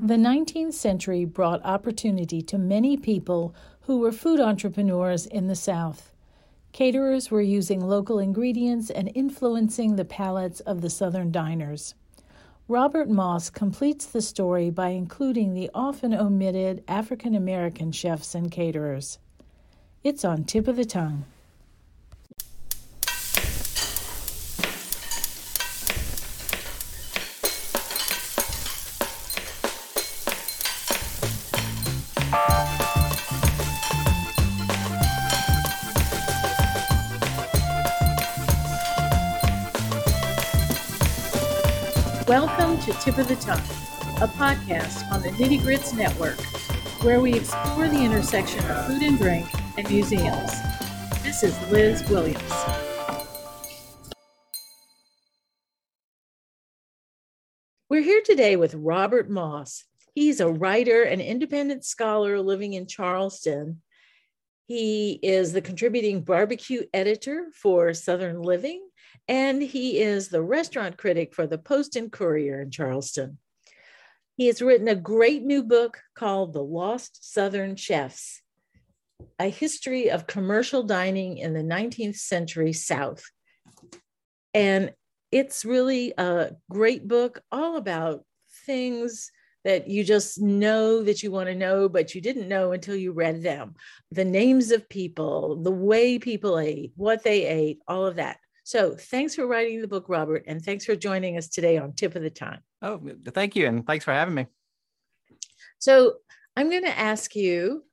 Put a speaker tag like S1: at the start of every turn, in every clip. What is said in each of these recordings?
S1: The 19th century brought opportunity to many people who were food entrepreneurs in the South. Caterers were using local ingredients and influencing the palates of the Southern diners. Robert Moss completes the story by including the often omitted African American chefs and caterers. It's on tip of the tongue. Tip of the Tongue, a podcast on the Nitty Grits Network, where we explore the intersection of food and drink and museums. This is Liz Williams. We're here today with Robert Moss. He's a writer and independent scholar living in Charleston. He is the contributing barbecue editor for Southern Living and he is the restaurant critic for the Post and Courier in Charleston. He has written a great new book called The Lost Southern Chefs A History of Commercial Dining in the 19th Century South. And it's really a great book all about things that you just know that you want to know, but you didn't know until you read them. The names of people, the way people ate, what they ate, all of that. So thanks for writing the book, Robert, and thanks for joining us today on Tip of the Tongue.
S2: Oh, thank you. And thanks for having me.
S1: So I'm going to ask you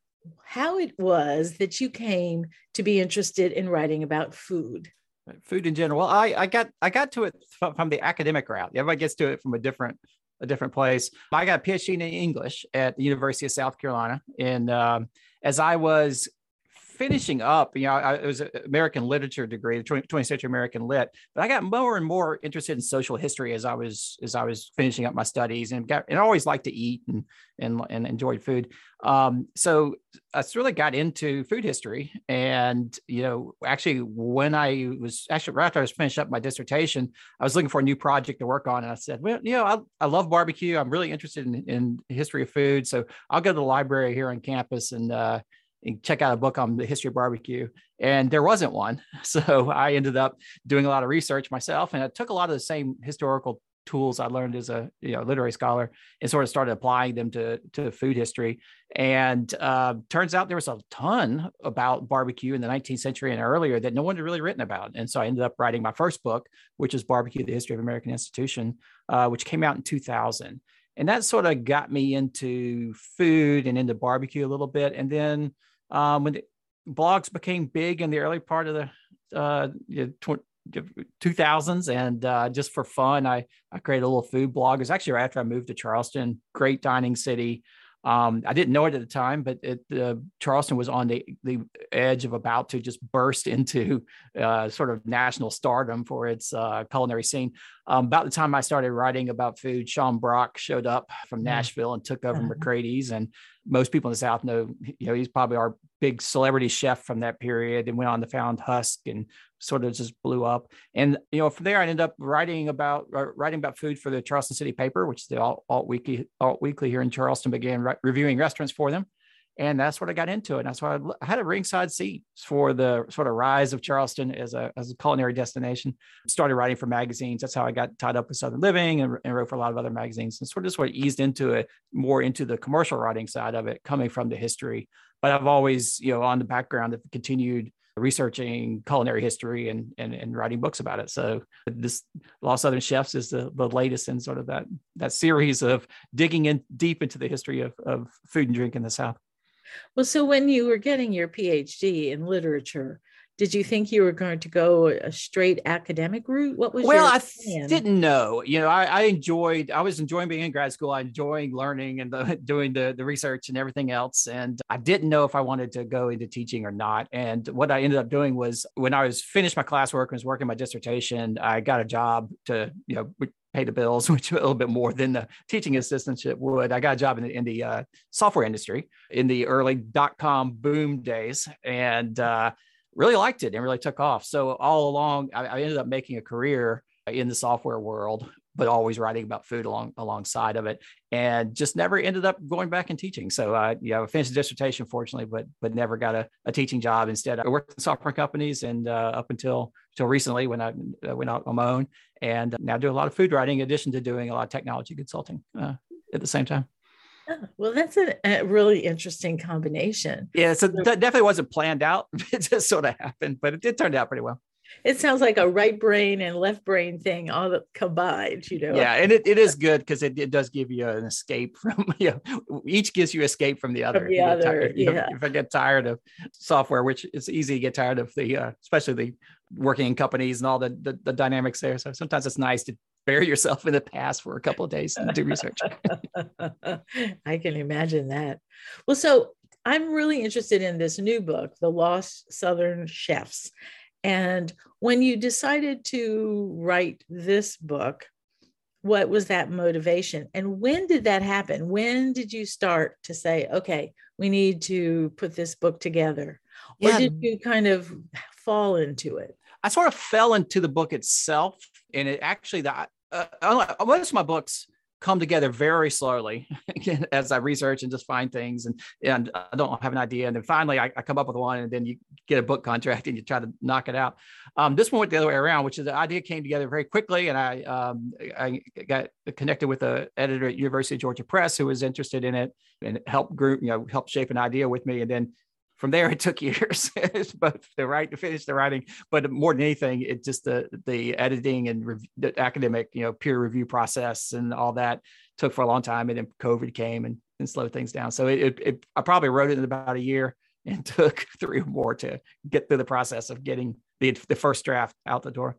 S1: how it was that you came to be interested in writing about food.
S2: Food in general. Well, I, I got I got to it from the academic route. Everybody gets to it from a different a different place. I got a PhD in English at the University of South Carolina, and um, as I was finishing up, you know, I, it was an American literature degree, 20th century American lit, but I got more and more interested in social history as I was as I was finishing up my studies, and got and I always liked to eat and and and enjoyed food. Um, so I really got into food history, and you know, actually, when I was actually right after I was finished up my dissertation, I was looking for a new project to work on, and I said, well, you know, I, I love barbecue. I'm really interested in, in history of food, so I'll go to the library here on campus and uh, and check out a book on the history of barbecue. And there wasn't one. So I ended up doing a lot of research myself. And it took a lot of the same historical tools I learned as a you know literary scholar and sort of started applying them to to food history. And uh, turns out there was a ton about barbecue in the 19th century and earlier that no one had really written about. And so I ended up writing my first book, which is Barbecue: The History of American Institution, uh, which came out in 2000. And that sort of got me into food and into barbecue a little bit. And then um, when the blogs became big in the early part of the uh, 2000s and uh, just for fun I, I created a little food blog it was actually right after i moved to charleston great dining city um, I didn't know it at the time, but it, uh, Charleston was on the, the edge of about to just burst into uh, sort of national stardom for its uh, culinary scene. Um, about the time I started writing about food, Sean Brock showed up from mm-hmm. Nashville and took over uh-huh. McCrady's. And most people in the South know, you know, he's probably our big celebrity chef from that period and went on to found Husk and sort of just blew up. And you know, from there, I ended up writing about uh, writing about food for the Charleston City Paper, which is the alt, weekly alt weekly here in Charleston. Began re- reviewing restaurants for them, and that's what I got into. And that's why I had a ringside seat for the sort of rise of Charleston as a as a culinary destination. Started writing for magazines. That's how I got tied up with Southern Living and, and wrote for a lot of other magazines. And sort of just sort of eased into it more into the commercial writing side of it, coming from the history. But I've always, you know, on the background, have continued researching culinary history and, and, and writing books about it. So this Lost Southern Chefs is the, the latest in sort of that that series of digging in deep into the history of, of food and drink in the South.
S1: Well, so when you were getting your PhD in literature, did you think you were going to go a straight academic route? What was
S2: well, I th- didn't know. You know, I, I, enjoyed. I was enjoying being in grad school. I enjoyed learning and the, doing the the research and everything else. And I didn't know if I wanted to go into teaching or not. And what I ended up doing was when I was finished my classwork and was working my dissertation, I got a job to you know pay the bills, which a little bit more than the teaching assistantship would. I got a job in the, in the uh, software industry in the early dot com boom days, and uh, really liked it and really took off. So all along, I, I ended up making a career in the software world but always writing about food along alongside of it, and just never ended up going back and teaching. So uh, yeah, I finished a dissertation, fortunately, but but never got a, a teaching job. Instead, I worked in software companies, and uh, up until until recently when I uh, went out on my own, and now do a lot of food writing, in addition to doing a lot of technology consulting uh, at the same time.
S1: Well, that's a, a, really interesting combination.
S2: Yeah, so that definitely wasn't planned out. It just sort of happened, but it did turn out pretty well.
S1: It sounds like a right brain and left brain thing all combined, you know.
S2: Yeah, and it, it is good because it, it does give you an escape from you know, each gives you escape from the other.
S1: From the other,
S2: tired,
S1: yeah.
S2: Know, if I get tired of software, which it's easy to get tired of the uh, especially the working in companies and all the, the the dynamics there. So sometimes it's nice to bury yourself in the past for a couple of days and do research.
S1: I can imagine that. Well, so I'm really interested in this new book, The Lost Southern Chefs. And when you decided to write this book, what was that motivation? And when did that happen? When did you start to say, okay, we need to put this book together? Or yeah. did you kind of fall into it?
S2: I sort of fell into the book itself. And it actually, the, uh, most of my books come together very slowly as I research and just find things and and I don't have an idea and then finally I, I, come up with one and then you get a book contract and you try to knock it out. Um, this one went the other way around, which is the idea came together very quickly and I um, I got connected with the editor at University of Georgia Press who was interested in it and helped group you know help shape an idea with me and then from there it took years both the write to finish the writing but more than anything it just the the editing and rev- the academic you know peer review process and all that took for a long time and then covid came and, and slowed things down so it, it, it i probably wrote it in about a year and took three or more to get through the process of getting the, the first draft out the door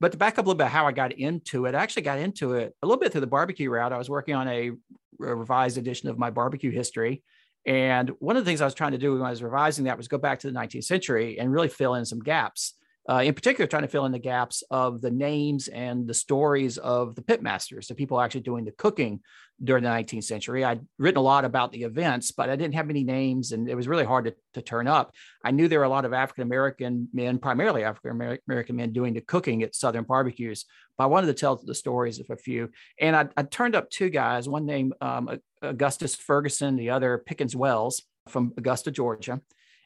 S2: but to back up a little bit how I got into it, I actually got into it a little bit through the barbecue route. I was working on a revised edition of my barbecue history and one of the things I was trying to do when I was revising that was go back to the 19th century and really fill in some gaps. Uh, in particular, trying to fill in the gaps of the names and the stories of the pitmasters, the people actually doing the cooking during the 19th century. I'd written a lot about the events, but I didn't have many names and it was really hard to, to turn up. I knew there were a lot of African American men, primarily African American men, doing the cooking at Southern barbecues, but I wanted to tell the stories of a few. And I, I turned up two guys, one named um, Augustus Ferguson, the other Pickens Wells from Augusta, Georgia.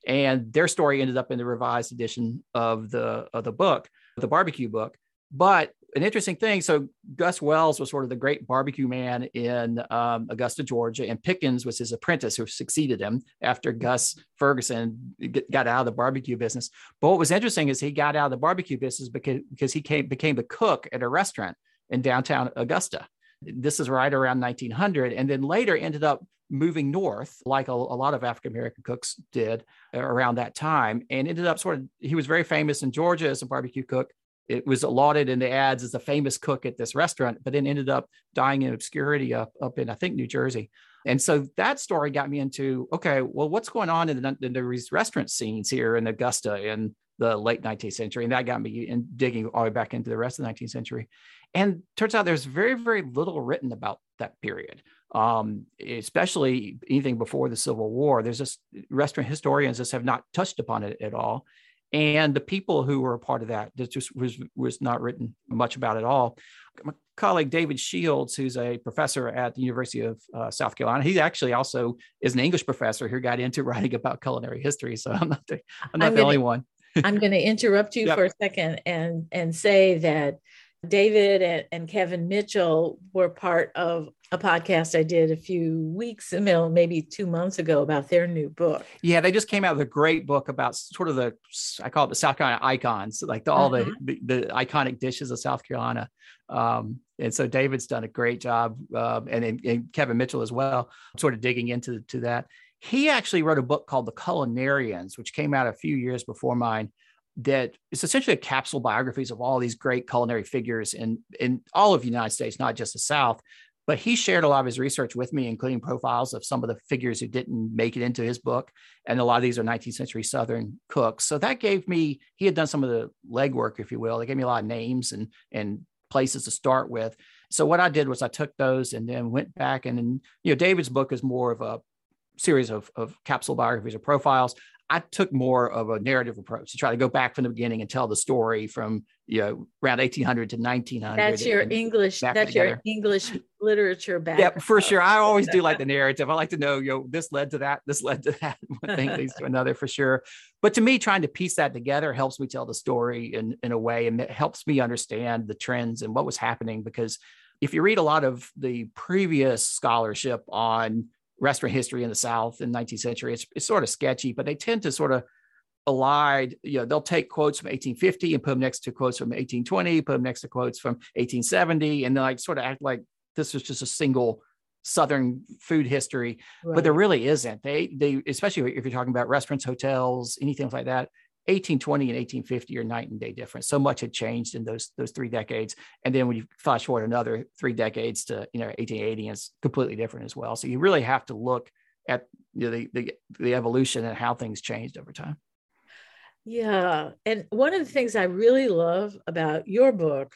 S2: And their story ended up in the revised edition of the of the book, the barbecue book. But an interesting thing, so Gus Wells was sort of the great barbecue man in um, Augusta, Georgia, and Pickens was his apprentice who succeeded him after Gus Ferguson got out of the barbecue business. But what was interesting is he got out of the barbecue business because, because he came, became the cook at a restaurant in downtown Augusta. This is right around 1900. And then later ended up moving north, like a, a lot of African American cooks did around that time, and ended up sort of, he was very famous in Georgia as a barbecue cook. It was lauded in the ads as a famous cook at this restaurant, but then ended up dying in obscurity up, up in, I think, New Jersey. And so that story got me into okay, well, what's going on in the, in the restaurant scenes here in Augusta in the late 19th century? And that got me in digging all the way back into the rest of the 19th century. And turns out there's very, very little written about that period, um, especially anything before the Civil War. There's just restaurant historians just have not touched upon it at all. And the people who were a part of that, that just was, was not written much about at all. My colleague David Shields, who's a professor at the University of uh, South Carolina, he actually also is an English professor who got into writing about culinary history. So I'm not the, I'm not I'm the gonna, only one.
S1: I'm going to interrupt you yep. for a second and and say that David and, and, Kevin Mitchell were part of a podcast I did a few weeks, ago, maybe two months ago about their new book.
S2: Yeah, they just came out with a great book about sort of the, I call it the South Carolina icons, like the, all uh-huh. the, the, the iconic dishes of South Carolina. Um, and so David's done a great job, um, and, and, and Kevin Mitchell as well, sort of digging into to that. He actually wrote a book called The Culinarians, which came out a few years before mine that it's essentially a capsule biographies of all these great culinary figures in in all of the United States, not just the South. But he shared a lot of his research with me, including profiles of some of the figures who didn't make it into his book. And a lot of these are 19th century Southern cooks. So that gave me, he had done some of the legwork, if you will. They gave me a lot of names and, and places to start with. So what I did was I took those and then went back and, and you know, David's book is more of a series of, of capsule biographies or profiles. I took more of a narrative approach to try to go back from the beginning and tell the story from you know around 1800 to 1900.
S1: That's your English. That's together. your English literature background.
S2: Yeah, for sure. I always do like the narrative. I like to know, you know, this led to that, this led to that, one thing leads to another for sure. But to me, trying to piece that together helps me tell the story in in a way, and it helps me understand the trends and what was happening because if you read a lot of the previous scholarship on restaurant history in the South in the 19th century, it's, it's sort of sketchy, but they tend to sort of allied, you know, they'll take quotes from 1850 and put them next to quotes from 1820, put them next to quotes from 1870, and they like sort of act like this was just a single Southern food history, right. but there really isn't. They, they, especially if you're talking about restaurants, hotels, anything like that, 1820 and 1850 are night and day difference. So much had changed in those those three decades, and then when you flash forward another three decades to you know 1880, it's completely different as well. So you really have to look at you know, the, the the evolution and how things changed over time.
S1: Yeah, and one of the things I really love about your book,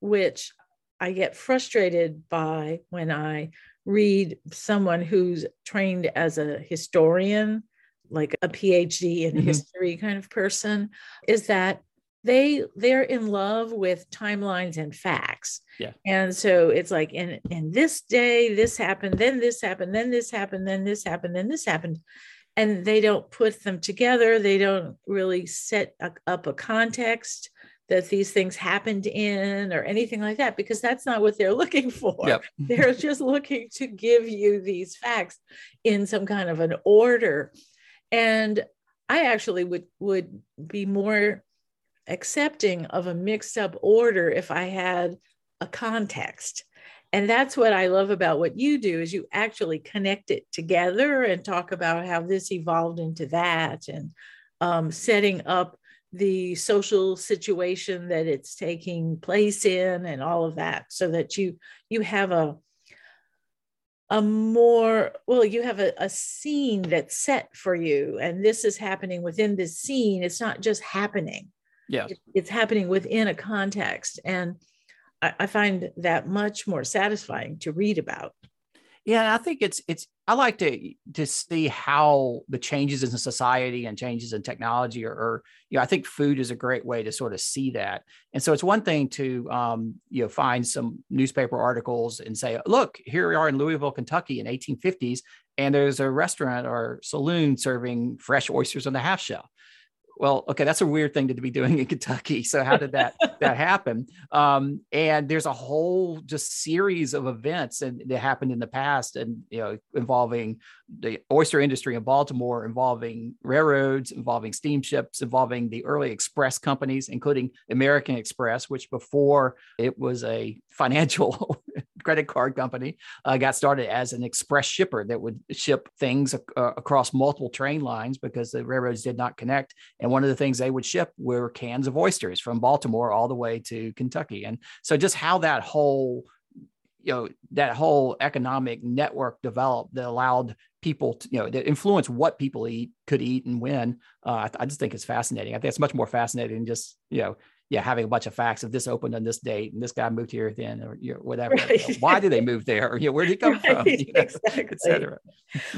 S1: which I get frustrated by when I read someone who's trained as a historian like a PhD in mm-hmm. history kind of person, is that they they're in love with timelines and facts.
S2: Yeah.
S1: And so it's like in in this day this happened, then this happened, then this happened, then this happened, then this happened. And they don't put them together. They don't really set a, up a context that these things happened in or anything like that because that's not what they're looking for.
S2: Yep.
S1: they're just looking to give you these facts in some kind of an order and i actually would would be more accepting of a mixed up order if i had a context. And that's what i love about what you do is you actually connect it together and talk about how this evolved into that and um, setting up the social situation that it's taking place in and all of that so that you you have a a more well you have a, a scene that's set for you and this is happening within this scene. It's not just happening.
S2: Yeah
S1: it, it's happening within a context and I, I find that much more satisfying to read about
S2: yeah, I think it's it's I like to to see how the changes in society and changes in technology are, you know I think food is a great way to sort of see that. And so it's one thing to um, you know find some newspaper articles and say, look, here we are in Louisville, Kentucky in 1850s, and there's a restaurant or saloon serving fresh oysters on the half shell well, okay, that's a weird thing to be doing in Kentucky. So how did that that happen? Um, and there's a whole just series of events and that happened in the past, and you know, involving the oyster industry in Baltimore, involving railroads, involving steamships, involving the early express companies, including American Express, which before it was a financial credit card company, uh, got started as an express shipper that would ship things uh, across multiple train lines because the railroads did not connect. And one of the things they would ship were cans of oysters from Baltimore all the way to Kentucky. And so just how that whole you know that whole economic network developed that allowed people to, you know that influence what people eat could eat and when uh, I, I, just think it's fascinating i think it's much more fascinating than just you know yeah, having a bunch of facts of this opened on this date and this guy moved here then or you know, whatever. Right. You know, why did they move there? Or, you know, where did he come right. from? You know, exactly. Etc.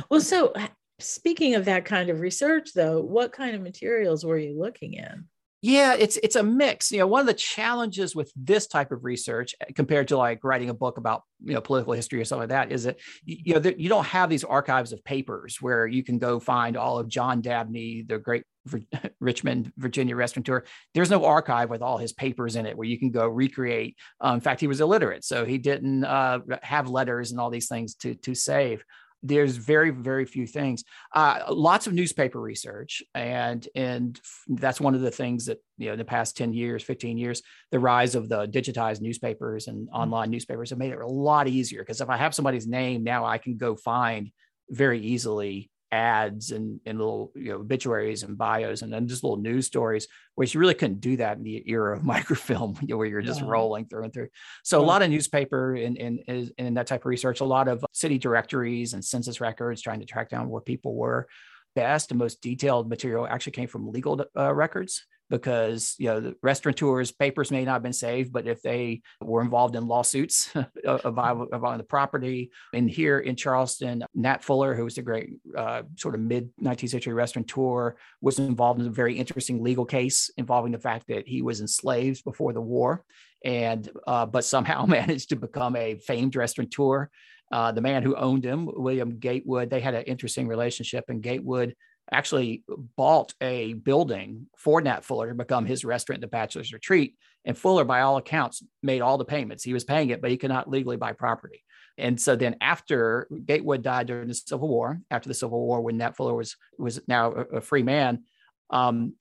S1: well, so speaking of that kind of research, though, what kind of materials were you looking in?
S2: Yeah, it's it's a mix. You know, one of the challenges with this type of research eh, compared to like writing a book about you know political history or something like that is that you know you don't have these archives of papers where you can go find all of John Dabney, the great Richmond, Virginia restaurateur. There's no archive with all his papers in it where you can go recreate. Um, in fact, he was illiterate, so he didn't uh, have letters and all these things to to save there's very very few things uh, lots of newspaper research and and that's one of the things that you know in the past 10 years 15 years the rise of the digitized newspapers and mm-hmm. online newspapers have made it a lot easier because if i have somebody's name now i can go find very easily ads and, and little you know obituaries and bios and then just little news stories which you really couldn't do that in the era of microfilm you know, where you're just yeah. rolling through and through so yeah. a lot of newspaper and, and, and that type of research a lot of city directories and census records trying to track down where people were best and most detailed material actually came from legal uh, records because you know the restaurateurs papers may not have been saved but if they were involved in lawsuits about, about the property. And here in charleston nat fuller who was a great uh, sort of mid 19th century restaurateur was involved in a very interesting legal case involving the fact that he was enslaved before the war and uh, but somehow managed to become a famed restaurateur. Uh, the man who owned him, William Gatewood, they had an interesting relationship, and Gatewood actually bought a building for Nat Fuller to become his restaurant, the Bachelor's Retreat. And Fuller, by all accounts, made all the payments. He was paying it, but he could not legally buy property. And so then after Gatewood died during the Civil War, after the Civil War, when Nat Fuller was was now a, a free man, um,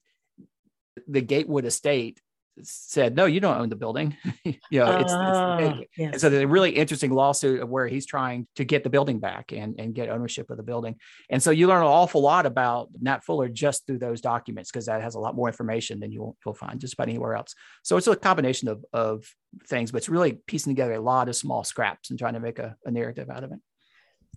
S2: the Gatewood estate said, "No, you don't own the building." you know, it's, uh, it's ah, yes. so there's a really interesting lawsuit of where he's trying to get the building back and and get ownership of the building. And so you learn an awful lot about Nat Fuller just through those documents because that has a lot more information than you'll you'll find just about anywhere else. So it's a combination of of things, but it's really piecing together a lot of small scraps and trying to make a, a narrative out of it.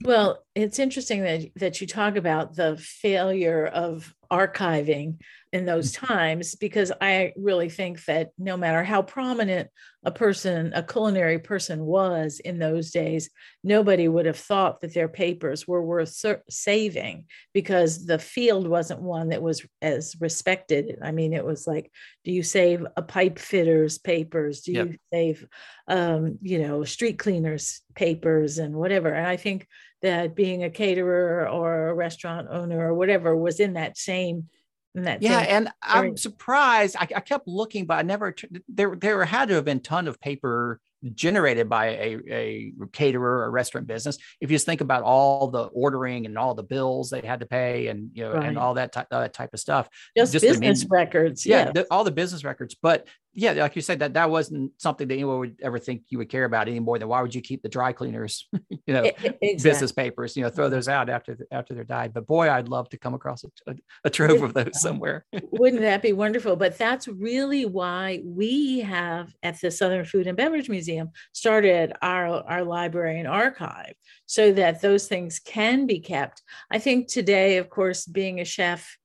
S1: Well, it's interesting that that you talk about the failure of archiving in those mm. times because I really think that no matter how prominent a person, a culinary person was in those days, nobody would have thought that their papers were worth saving because the field wasn't one that was as respected. I mean, it was like, do you save a pipe fitter's papers? Do you save, um, you know, street cleaners' papers and whatever? And I think that being a caterer or a restaurant owner or whatever was in that same
S2: that yeah, and I'm surprised. I, I, kept looking, but I never. There, there had to have been ton of paper generated by a, a caterer or restaurant business. If you just think about all the ordering and all the bills they had to pay, and you know, right. and all that, ty- uh, type of stuff,
S1: just, just business I mean, records,
S2: yeah, the, all the business records. But yeah, like you said, that that wasn't something that anyone would ever think you would care about anymore. Than why would you keep the dry cleaners, you know, exactly. business papers, you know, throw mm-hmm. those out after after they're died. But boy, I'd love to come across a, a, a trove of those somewhere.
S1: Wouldn't that be wonderful? But that's really why we have at the Southern Food and Beverage Museum started our our library and archive so that those things can be kept. I think today, of course, being a chef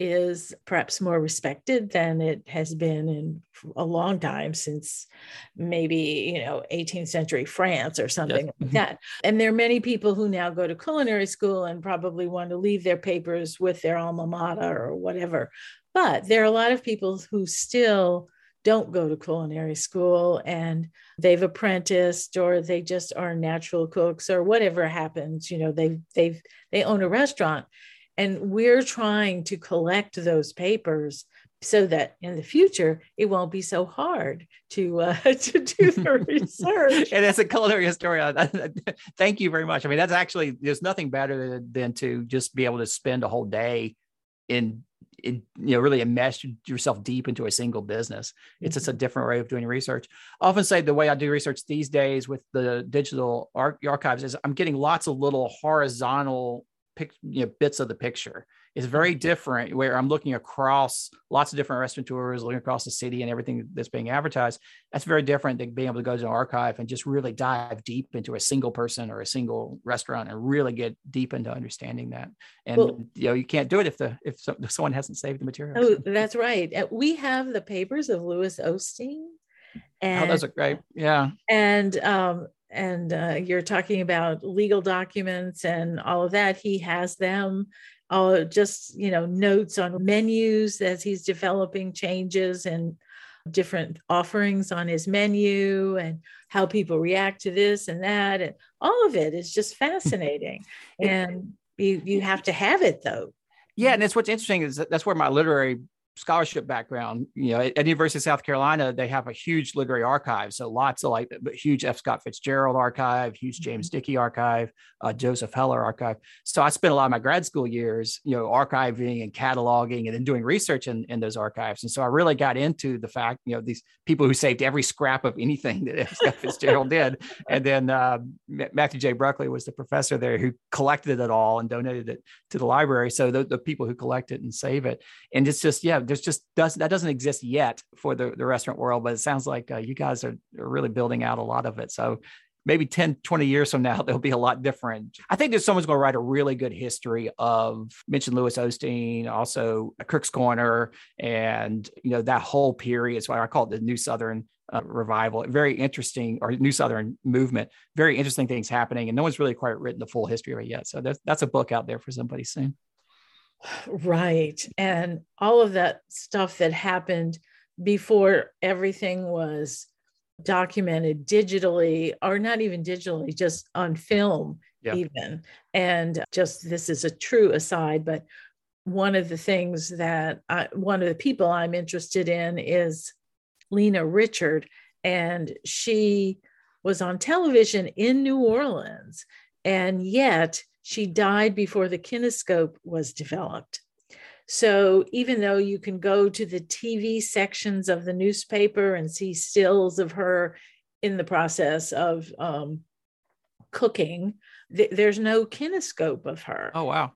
S1: is perhaps more respected than it has been in a long time since maybe you know 18th century france or something yes. like mm-hmm. that and there are many people who now go to culinary school and probably want to leave their papers with their alma mater or whatever but there are a lot of people who still don't go to culinary school and they've apprenticed or they just are natural cooks or whatever happens you know they've they've they own a restaurant and we're trying to collect those papers so that in the future it won't be so hard to uh, to do the research.
S2: and as a culinary historian, thank you very much. I mean, that's actually there's nothing better than to just be able to spend a whole day in, in you know really immerse yourself deep into a single business. It's just a mm-hmm. different way of doing research. I often say the way I do research these days with the digital archives is I'm getting lots of little horizontal pic, you know, bits of the picture. It's very different where I'm looking across lots of different restaurateurs, looking across the city and everything that's being advertised. That's very different than being able to go to an archive and just really dive deep into a single person or a single restaurant and really get deep into understanding that. And well, you know, you can't do it if the if, so, if someone hasn't saved the material.
S1: Oh, that's right. Uh, we have the papers of Louis Osteen.
S2: And, oh, those are great. Yeah.
S1: And um, and uh, you're talking about legal documents and all of that he has them all just you know notes on menus as he's developing changes and different offerings on his menu and how people react to this and that and all of it is just fascinating. And you you have to have it though.
S2: Yeah and that's what's interesting is that that's where my literary scholarship background, you know, at, at, University of South Carolina, they have a huge literary archive. So lots of like huge F. Scott Fitzgerald archive, huge James mm-hmm. Dickey archive, uh, Joseph Heller archive. So I spent a lot of my grad school years, you know, archiving and cataloging and then doing research in, in those archives. And so I really got into the fact, you know, these people who saved every scrap of anything that F. Scott Fitzgerald did. And then uh, Matthew J. Bruccoli was the professor there who collected it all and donated it to the library. So the, the people who collect it and save it. And it's just, yeah, there's just doesn't that doesn't exist yet for the, the restaurant world, but it sounds like uh, you guys are, are really building out a lot of it. So maybe 10, 20 years from now, they'll be a lot different. I think there's someone's going to write a really good history of mention Louis Osteen, also Crook's Corner, and you know that whole period. So I call it the New Southern uh, revival. Very interesting, or New Southern movement. Very interesting things happening, and no one's really quite written the full history of it yet. So that's that's a book out there for somebody soon.
S1: Right, and all of that stuff that happened before everything was documented digitally or not even digitally just on film yeah. even. And just this is a true aside but one of the things that I, one of the people i'm interested in is lena richard and she was on television in new orleans. And yet she died before the kinescope was developed so even though you can go to the TV sections of the newspaper and see stills of her in the process of um, cooking, th- there's no kinescope of her.
S2: Oh, wow.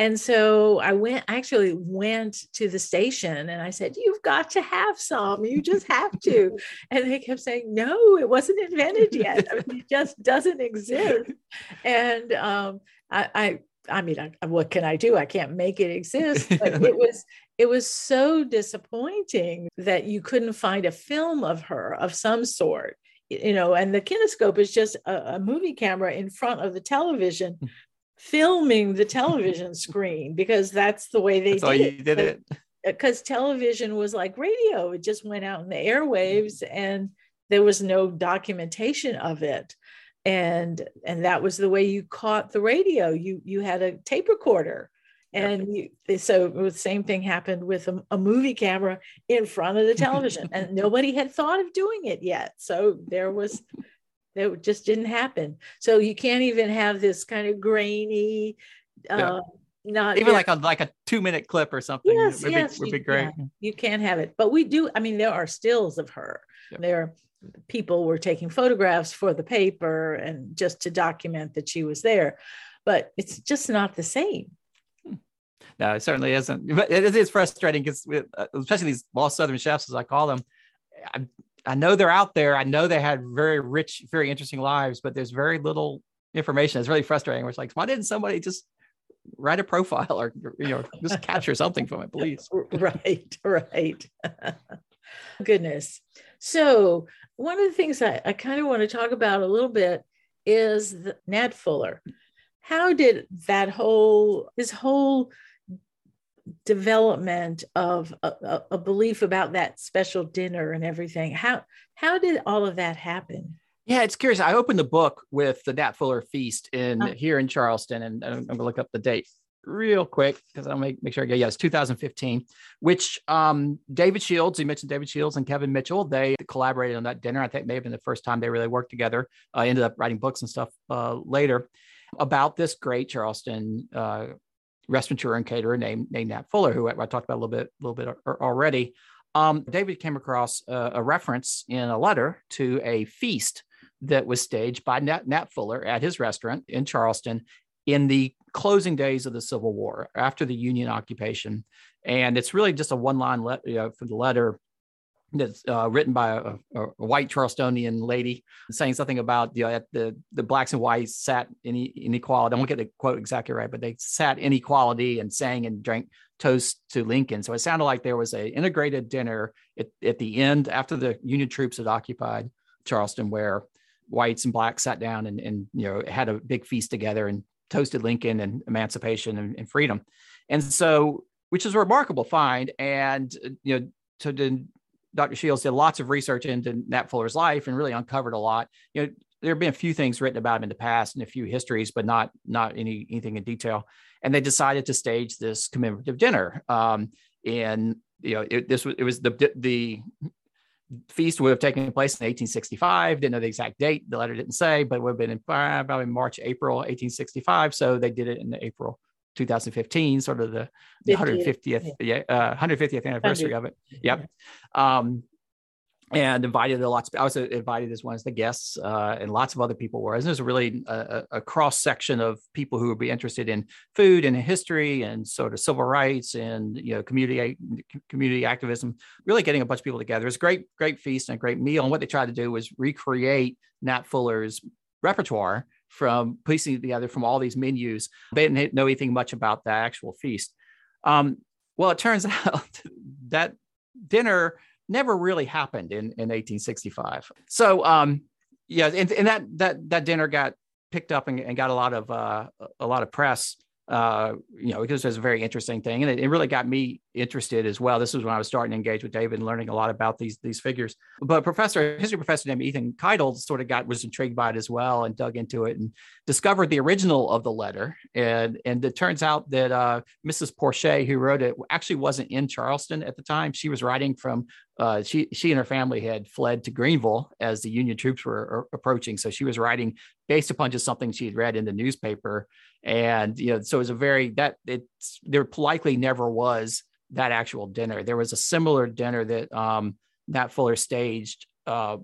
S1: And so I went, actually went to the station and I said, You've got to have some. You just have to. and they kept saying, No, it wasn't invented yet. I mean, it just doesn't exist. And um, I, I I mean, I, what can I do? I can't make it exist. But it was it was so disappointing that you couldn't find a film of her of some sort, you know. And the kinescope is just a, a movie camera in front of the television, hmm. Filming the television screen because that's the way they
S2: that's
S1: did,
S2: it. did it.
S1: Uh, because television was like radio; it just went out in the airwaves, mm. and there was no documentation of it and and that was the way you caught the radio you you had a tape recorder and you, so the same thing happened with a, a, movie camera in front of the television and nobody had thought of doing it yet so there was that just didn't happen. So you can't even have this kind of grainy uh, yeah. not
S2: even like a like a two minute clip or something
S1: yes,
S2: would,
S1: yes,
S2: be, would be great.
S1: you can't have it. But we do i mean there are stills of her. Yep. there people were taking photographs for the paper and just to document that she was there. But it's just not the same.
S2: No it certainly isn't. But it is frustrating because uh, especially these lost southern chefs as i call them I, I know they're out there. I know they had very rich very interesting lives but there's very little information. It's really frustrating it's like why didn't somebody just write a profile or you know just capture something from it please?
S1: Right right. Goodness. So one of the things I, I kind of want to talk about a little bit is the, Nat Fuller. How did that whole his whole development of a, a, belief about that special dinner and everything? How how did all of that happen?
S2: Yeah, it's curious. I opened the book with the Nat Fuller feast in uh, here in Charleston, and I'm going to look up the date real quick because I'll make, make sure I get, yes, 2015, which um, David Shields, you mentioned David Shields and Kevin Mitchell, they collaborated on that dinner. I think may have been the first time they really worked together, uh, ended up writing books and stuff uh, later about this great Charleston uh, restaurateur and caterer named, named Nat Fuller, who I, I, talked about a little bit, a little bit already. Um, David came across a, a reference in a letter to a feast that was staged by Nat, Nat Fuller at his restaurant in Charleston in the closing days of the Civil War after the Union occupation. And it's really just a one line letter you know, for the letter that's uh, written by a, a, white Charlestonian lady saying something about you know, the, the blacks and whites sat in inequality. I won't get the quote exactly right, but they sat inequality and sang and drank toast to Lincoln. So it sounded like there was an integrated dinner at, at the end after the Union troops had occupied Charleston where whites and blacks sat down and, and you know had a big feast together and toasted Lincoln and emancipation and, and freedom. And so, which is a remarkable find. And, you know, to Dr. Shields did lots of research into Nat Fuller's life and really uncovered a lot. You know, there have been a few things written about him in the past and a few histories, but not not any anything in detail. And they decided to stage this commemorative dinner. Um, and you know, it, this was it was the the feast would have taken place in 1865. Didn't know the exact date. The letter didn't say, but it would have been in probably March, April 1865. So they did it in April 2015, sort of the, the 150th, yeah, uh, 150th anniversary 100. of it. Yep. Um, and invited a lots. Of, I was invited as one of the guests, uh, and lots of other people were. And there's really a, a, cross section of people who would be interested in food and history and sort of civil rights and you know community community activism. Really getting a bunch of people together. It was a great great feast and a great meal. And what they tried to do was recreate Nat Fuller's repertoire from piecing together from all these menus. They didn't know anything much about the actual feast. Um, well, it turns out that dinner never really happened in, in 1865. So, um, yeah, and, and that that that dinner got picked up and, and got a lot of uh, a lot of press uh, you know, because it was a very interesting thing, and it, it, really got me interested as well. This was when I was starting to engage with David and learning a lot about these these figures. But professor, history professor named Ethan Kytle sort of got was intrigued by it as well and dug into it and discovered the original of the letter. And and it turns out that uh, Mrs. Porcher, who wrote it, actually wasn't in Charleston at the time. She was writing from uh, she she and her family had fled to Greenville as the Union troops were approaching. So she was writing based upon just something she had read in the newspaper and you know so it was a very that it's there likely never was that actual dinner. There was a similar dinner that um nat fuller staged uh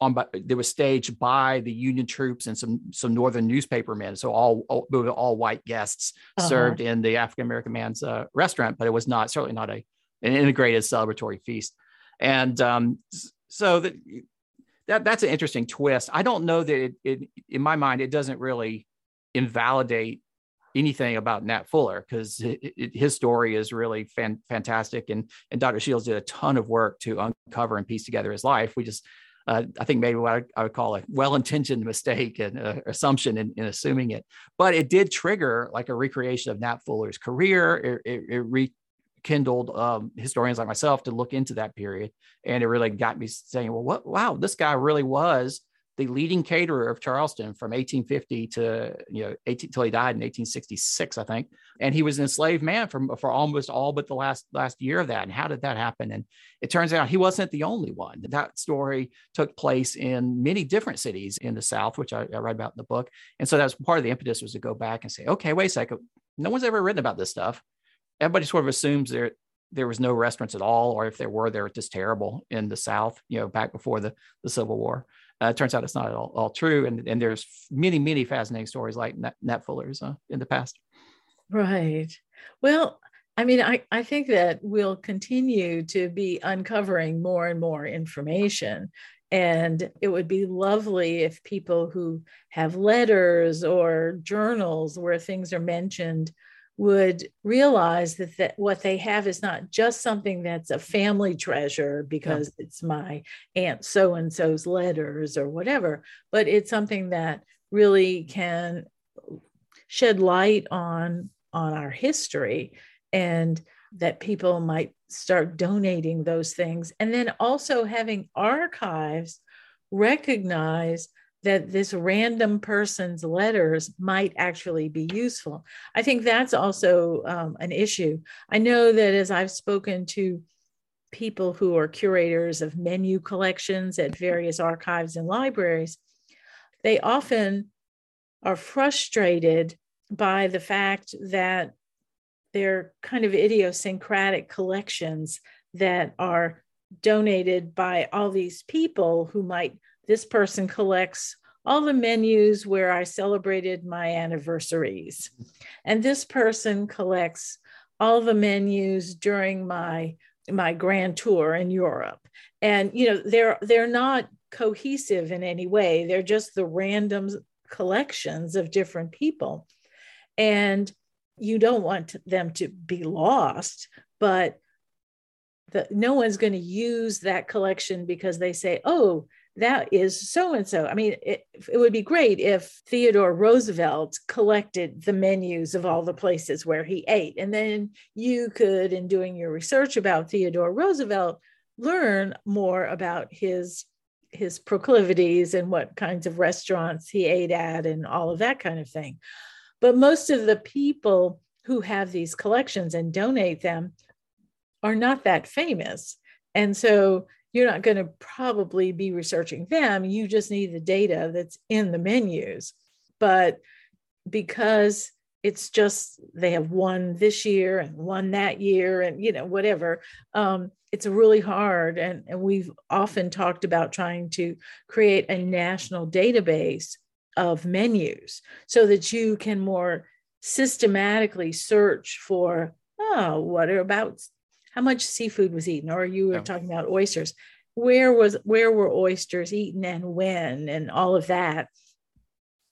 S2: on by there was staged by the union troops and some some northern newspaper men. So all all, all white guests uh-huh. served in the african american man's uh, restaurant but it was not certainly not a an integrated celebratory feast. And um so that that that's an interesting twist. I don't know that it, it in my mind it doesn't really invalidate anything about Nat Fuller because his story is really fan, fantastic. And, and Dr. Shields did a ton of work to uncover and piece together his life. We just, uh, I think maybe what I, I, would call a well-intentioned mistake and uh, assumption in, in, assuming it, but it did trigger like a recreation of Nat Fuller's career. It, it, it rekindled um, historians like myself to look into that period, and it really got me saying, "Well, what? Wow, this guy really was the leading caterer of Charleston from 1850 to you know 18 till he died in 1866, I think. And he was an enslaved man for for almost all but the last last year of that. And how did that happen? And it turns out he wasn't the only one. That story took place in many different cities in the South, which I, I read about in the book. And so that's part of the impetus was to go back and say, okay, wait a second, no one's ever written about this stuff. Everybody sort of assumes there there was no restaurants at all, or if there were, they were just terrible in the South, you know, back before the, the Civil War. Uh, turns out it's not all, all true. And, and there's many, many fascinating stories like Nat, Nat Fuller's uh, in the past.
S1: Right. Well, I mean, I, I think that we'll continue to be uncovering more and more information. And it would be lovely if people who have letters or journals where things are mentioned would realize that, that what they have is not just something that's a family treasure because yeah. it's my aunt so and so's letters or whatever, but it's something that really can shed light on on our history and that people might start donating those things and then also having archives recognize that this random person's letters might actually be useful. I think that's also um, an issue. I know that as I've spoken to people who are curators of menu collections at various archives and libraries, they often are frustrated by the fact that they're kind of idiosyncratic collections that are donated by all these people who might this person collects all the menus where I celebrated my anniversaries. And this person collects all the menus during my my grand tour in Europe. And you know, they're they're not cohesive in any way. They're just the random collections of different people. And you don't want them to be lost, but the, no one's going to use that collection because they say, oh, that is so and so. I mean, it, it would be great if Theodore Roosevelt collected the menus of all the places where he ate. And then you could, in doing your research about Theodore Roosevelt, learn more about his his proclivities and what kinds of restaurants he ate at and all of that kind of thing. But most of the people who have these collections and donate them are not that famous. And so you're not going to probably be researching them. You just need the data that's in the menus. But because it's just they have one this year and one that year and you know whatever um, it's really hard and, and we've often talked about trying to create a national database of menus so that you can more systematically search for oh what are about how much seafood was eaten, or you were yeah. talking about oysters. Where was where were oysters eaten and when and all of that.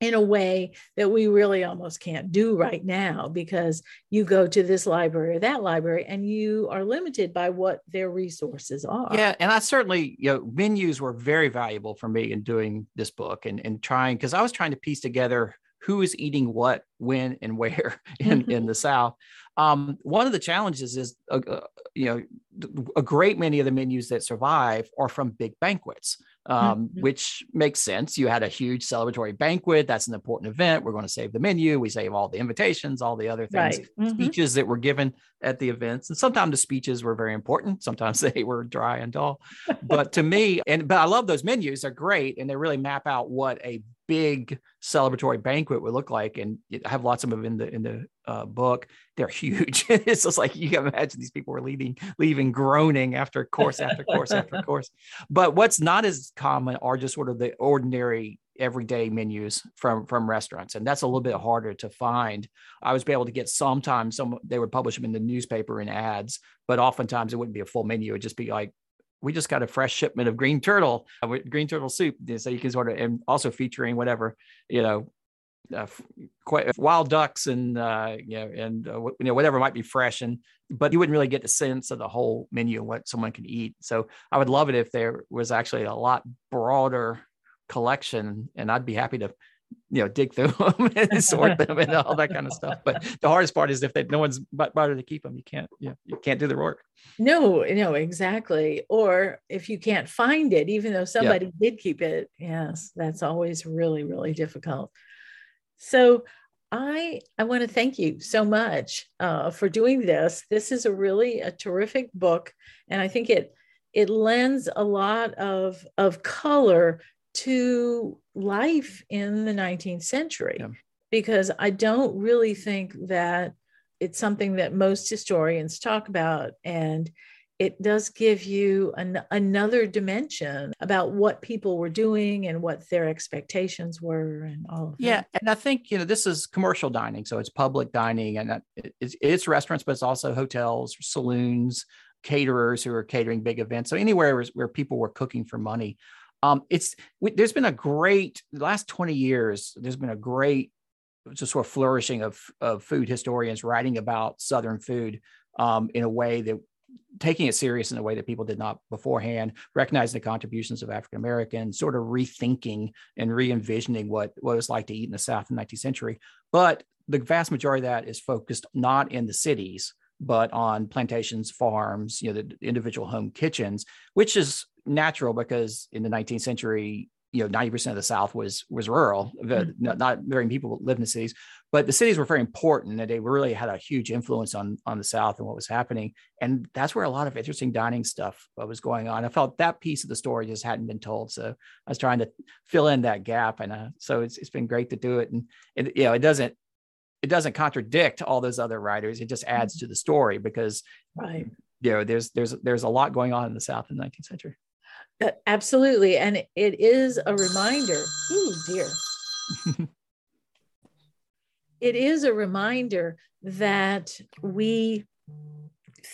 S1: in a way that we really almost can't do right now because you go to this library or that library and you are limited by what their resources are.
S2: Yeah, and I certainly, you know, menus were very valuable for me in doing this book and, and trying because I was trying to piece together who is eating what, when, and where in, mm-hmm. in the South. Um, one of the challenges is, uh, uh, you know, a great many of the menus that survive are from big banquets um, mm-hmm. which makes sense. You had a huge celebratory banquet. That's an important event. We're going to save the menu. We save all the invitations, all the other things, right. mm-hmm. speeches that were given at the events. And sometimes the speeches were very important. Sometimes they were dry and dull. but to me, and but I love those menus. They're great, and they really map out what a big celebratory banquet would look like. And I have lots of them in the in the uh, book. They're huge. it's just like you can imagine these people were leaving leaving groaning after course after course after course. But what's not as common are just sort of the ordinary everyday menus from from restaurants and that's a little bit harder to find i was able to get sometimes some they would publish them in the newspaper in ads but oftentimes it wouldn't be a full menu it would just be like we just got a fresh shipment of green turtle, uh, green turtle soup. So you can sort of, and also featuring whatever, you know, uh, quite, wild ducks and, uh, you know, and, uh, you know, whatever might be fresh. And, but you wouldn't really get the sense of the whole menu what someone can eat. So I would love it if there was actually a lot broader collection and I'd be happy to you know dig through them and sort them and all that kind of stuff. But the hardest part is if they, no one's bothered to keep them you can't you, know, you can't do the work.
S1: No no exactly. Or if you can't find it even though somebody yeah. did keep it yes that's always really really difficult. So i i want to thank you so much uh, for doing this. This is a really a terrific book and i think it it lends a lot of of color to life in the 19th century yeah. because I don't really think that it's something that most historians talk about. And it does give you an, another dimension about what people were doing and what their expectations were and all of
S2: yeah
S1: that.
S2: and i think you know this is commercial dining so it's public dining and it's, it's restaurants but it's also hotels saloons caterers who are catering big events so anywhere where people were cooking for money um, it's there's been a great last 20 years. There's been a great just sort of flourishing of of food historians writing about Southern food um, in a way that taking it serious in a way that people did not beforehand, recognizing the contributions of African Americans, sort of rethinking and re-envisioning what, what it was like to eat in the South in the 19th century. But the vast majority of that is focused not in the cities, but on plantations, farms, you know, the individual home kitchens, which is natural because in the 19th century, you know, 90% of the South was was rural. Mm-hmm. Not, not, very many people lived in the cities, but the cities were very important and they really had a huge influence on on the South and what was happening. And that's where a lot of interesting dining stuff was going on. I felt that piece of the story just hadn't been told, so I was trying to fill in that gap. And uh, so it's it's been great to do it. And it, you know, it doesn't it doesn't contradict all those other writers. It just adds mm-hmm. to the story because
S1: right.
S2: you know there's there's there's a lot going on in the South in the 19th century.
S1: Uh, absolutely. And it is a reminder. Oh, dear. it is a reminder that we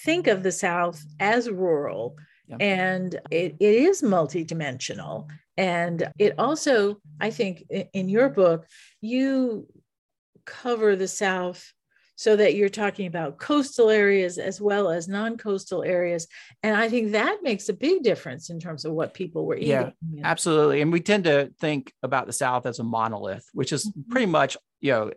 S1: think of the South as rural and it, it is multidimensional. And it also, I think, in your book, you cover the South so that you're talking about coastal areas as well as non-coastal areas and i think that makes a big difference in terms of what people were eating
S2: yeah absolutely and we tend to think about the south as a monolith which is mm-hmm. pretty much you know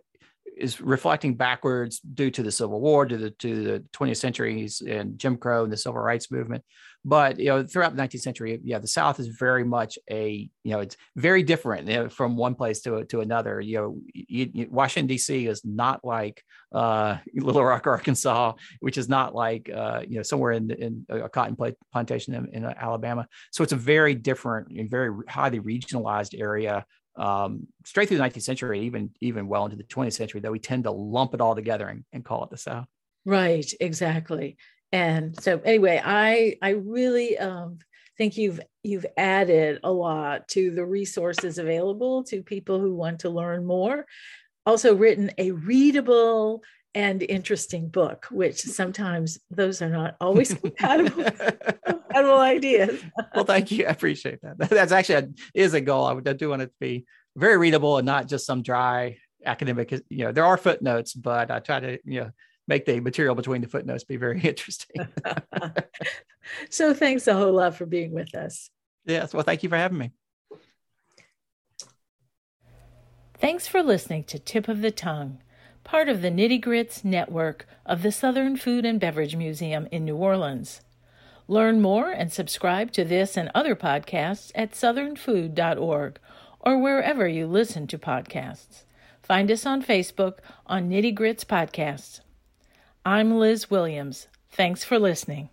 S2: is reflecting backwards due to the Civil War, to the to the 20th centuries and Jim Crow and the Civil Rights Movement. But you know, throughout the 19th century, yeah, the South is very much a you know it's very different you know, from one place to to another. You know, you, you, Washington D.C. is not like uh, Little Rock, Arkansas, which is not like uh, you know somewhere in in a cotton plantation in, in Alabama. So it's a very different and very highly regionalized area um, straight through the 19th century, even even well into the 20th century, that we tend to lump it all together and, and call it the South.
S1: Right, exactly. And so anyway, I I really um, think you've you've added a lot to the resources available to people who want to learn more. Also written a readable and interesting book, which sometimes those are not always compatible, compatible ideas.
S2: well, thank you. I appreciate that. That's actually a, is a goal. I, would, I do want it to be very readable and not just some dry academic. You know, there are footnotes, but I try to you know make the material between the footnotes be very interesting.
S1: so thanks a whole lot for being with us.
S2: Yes, well, thank you for having me.
S1: Thanks for listening to Tip of the Tongue, part of the Nitty Grits network of the Southern Food and Beverage Museum in New Orleans. Learn more and subscribe to this and other podcasts at southernfood.org or wherever you listen to podcasts. Find us on Facebook on Nitty Grits Podcasts. I'm Liz Williams. Thanks for listening.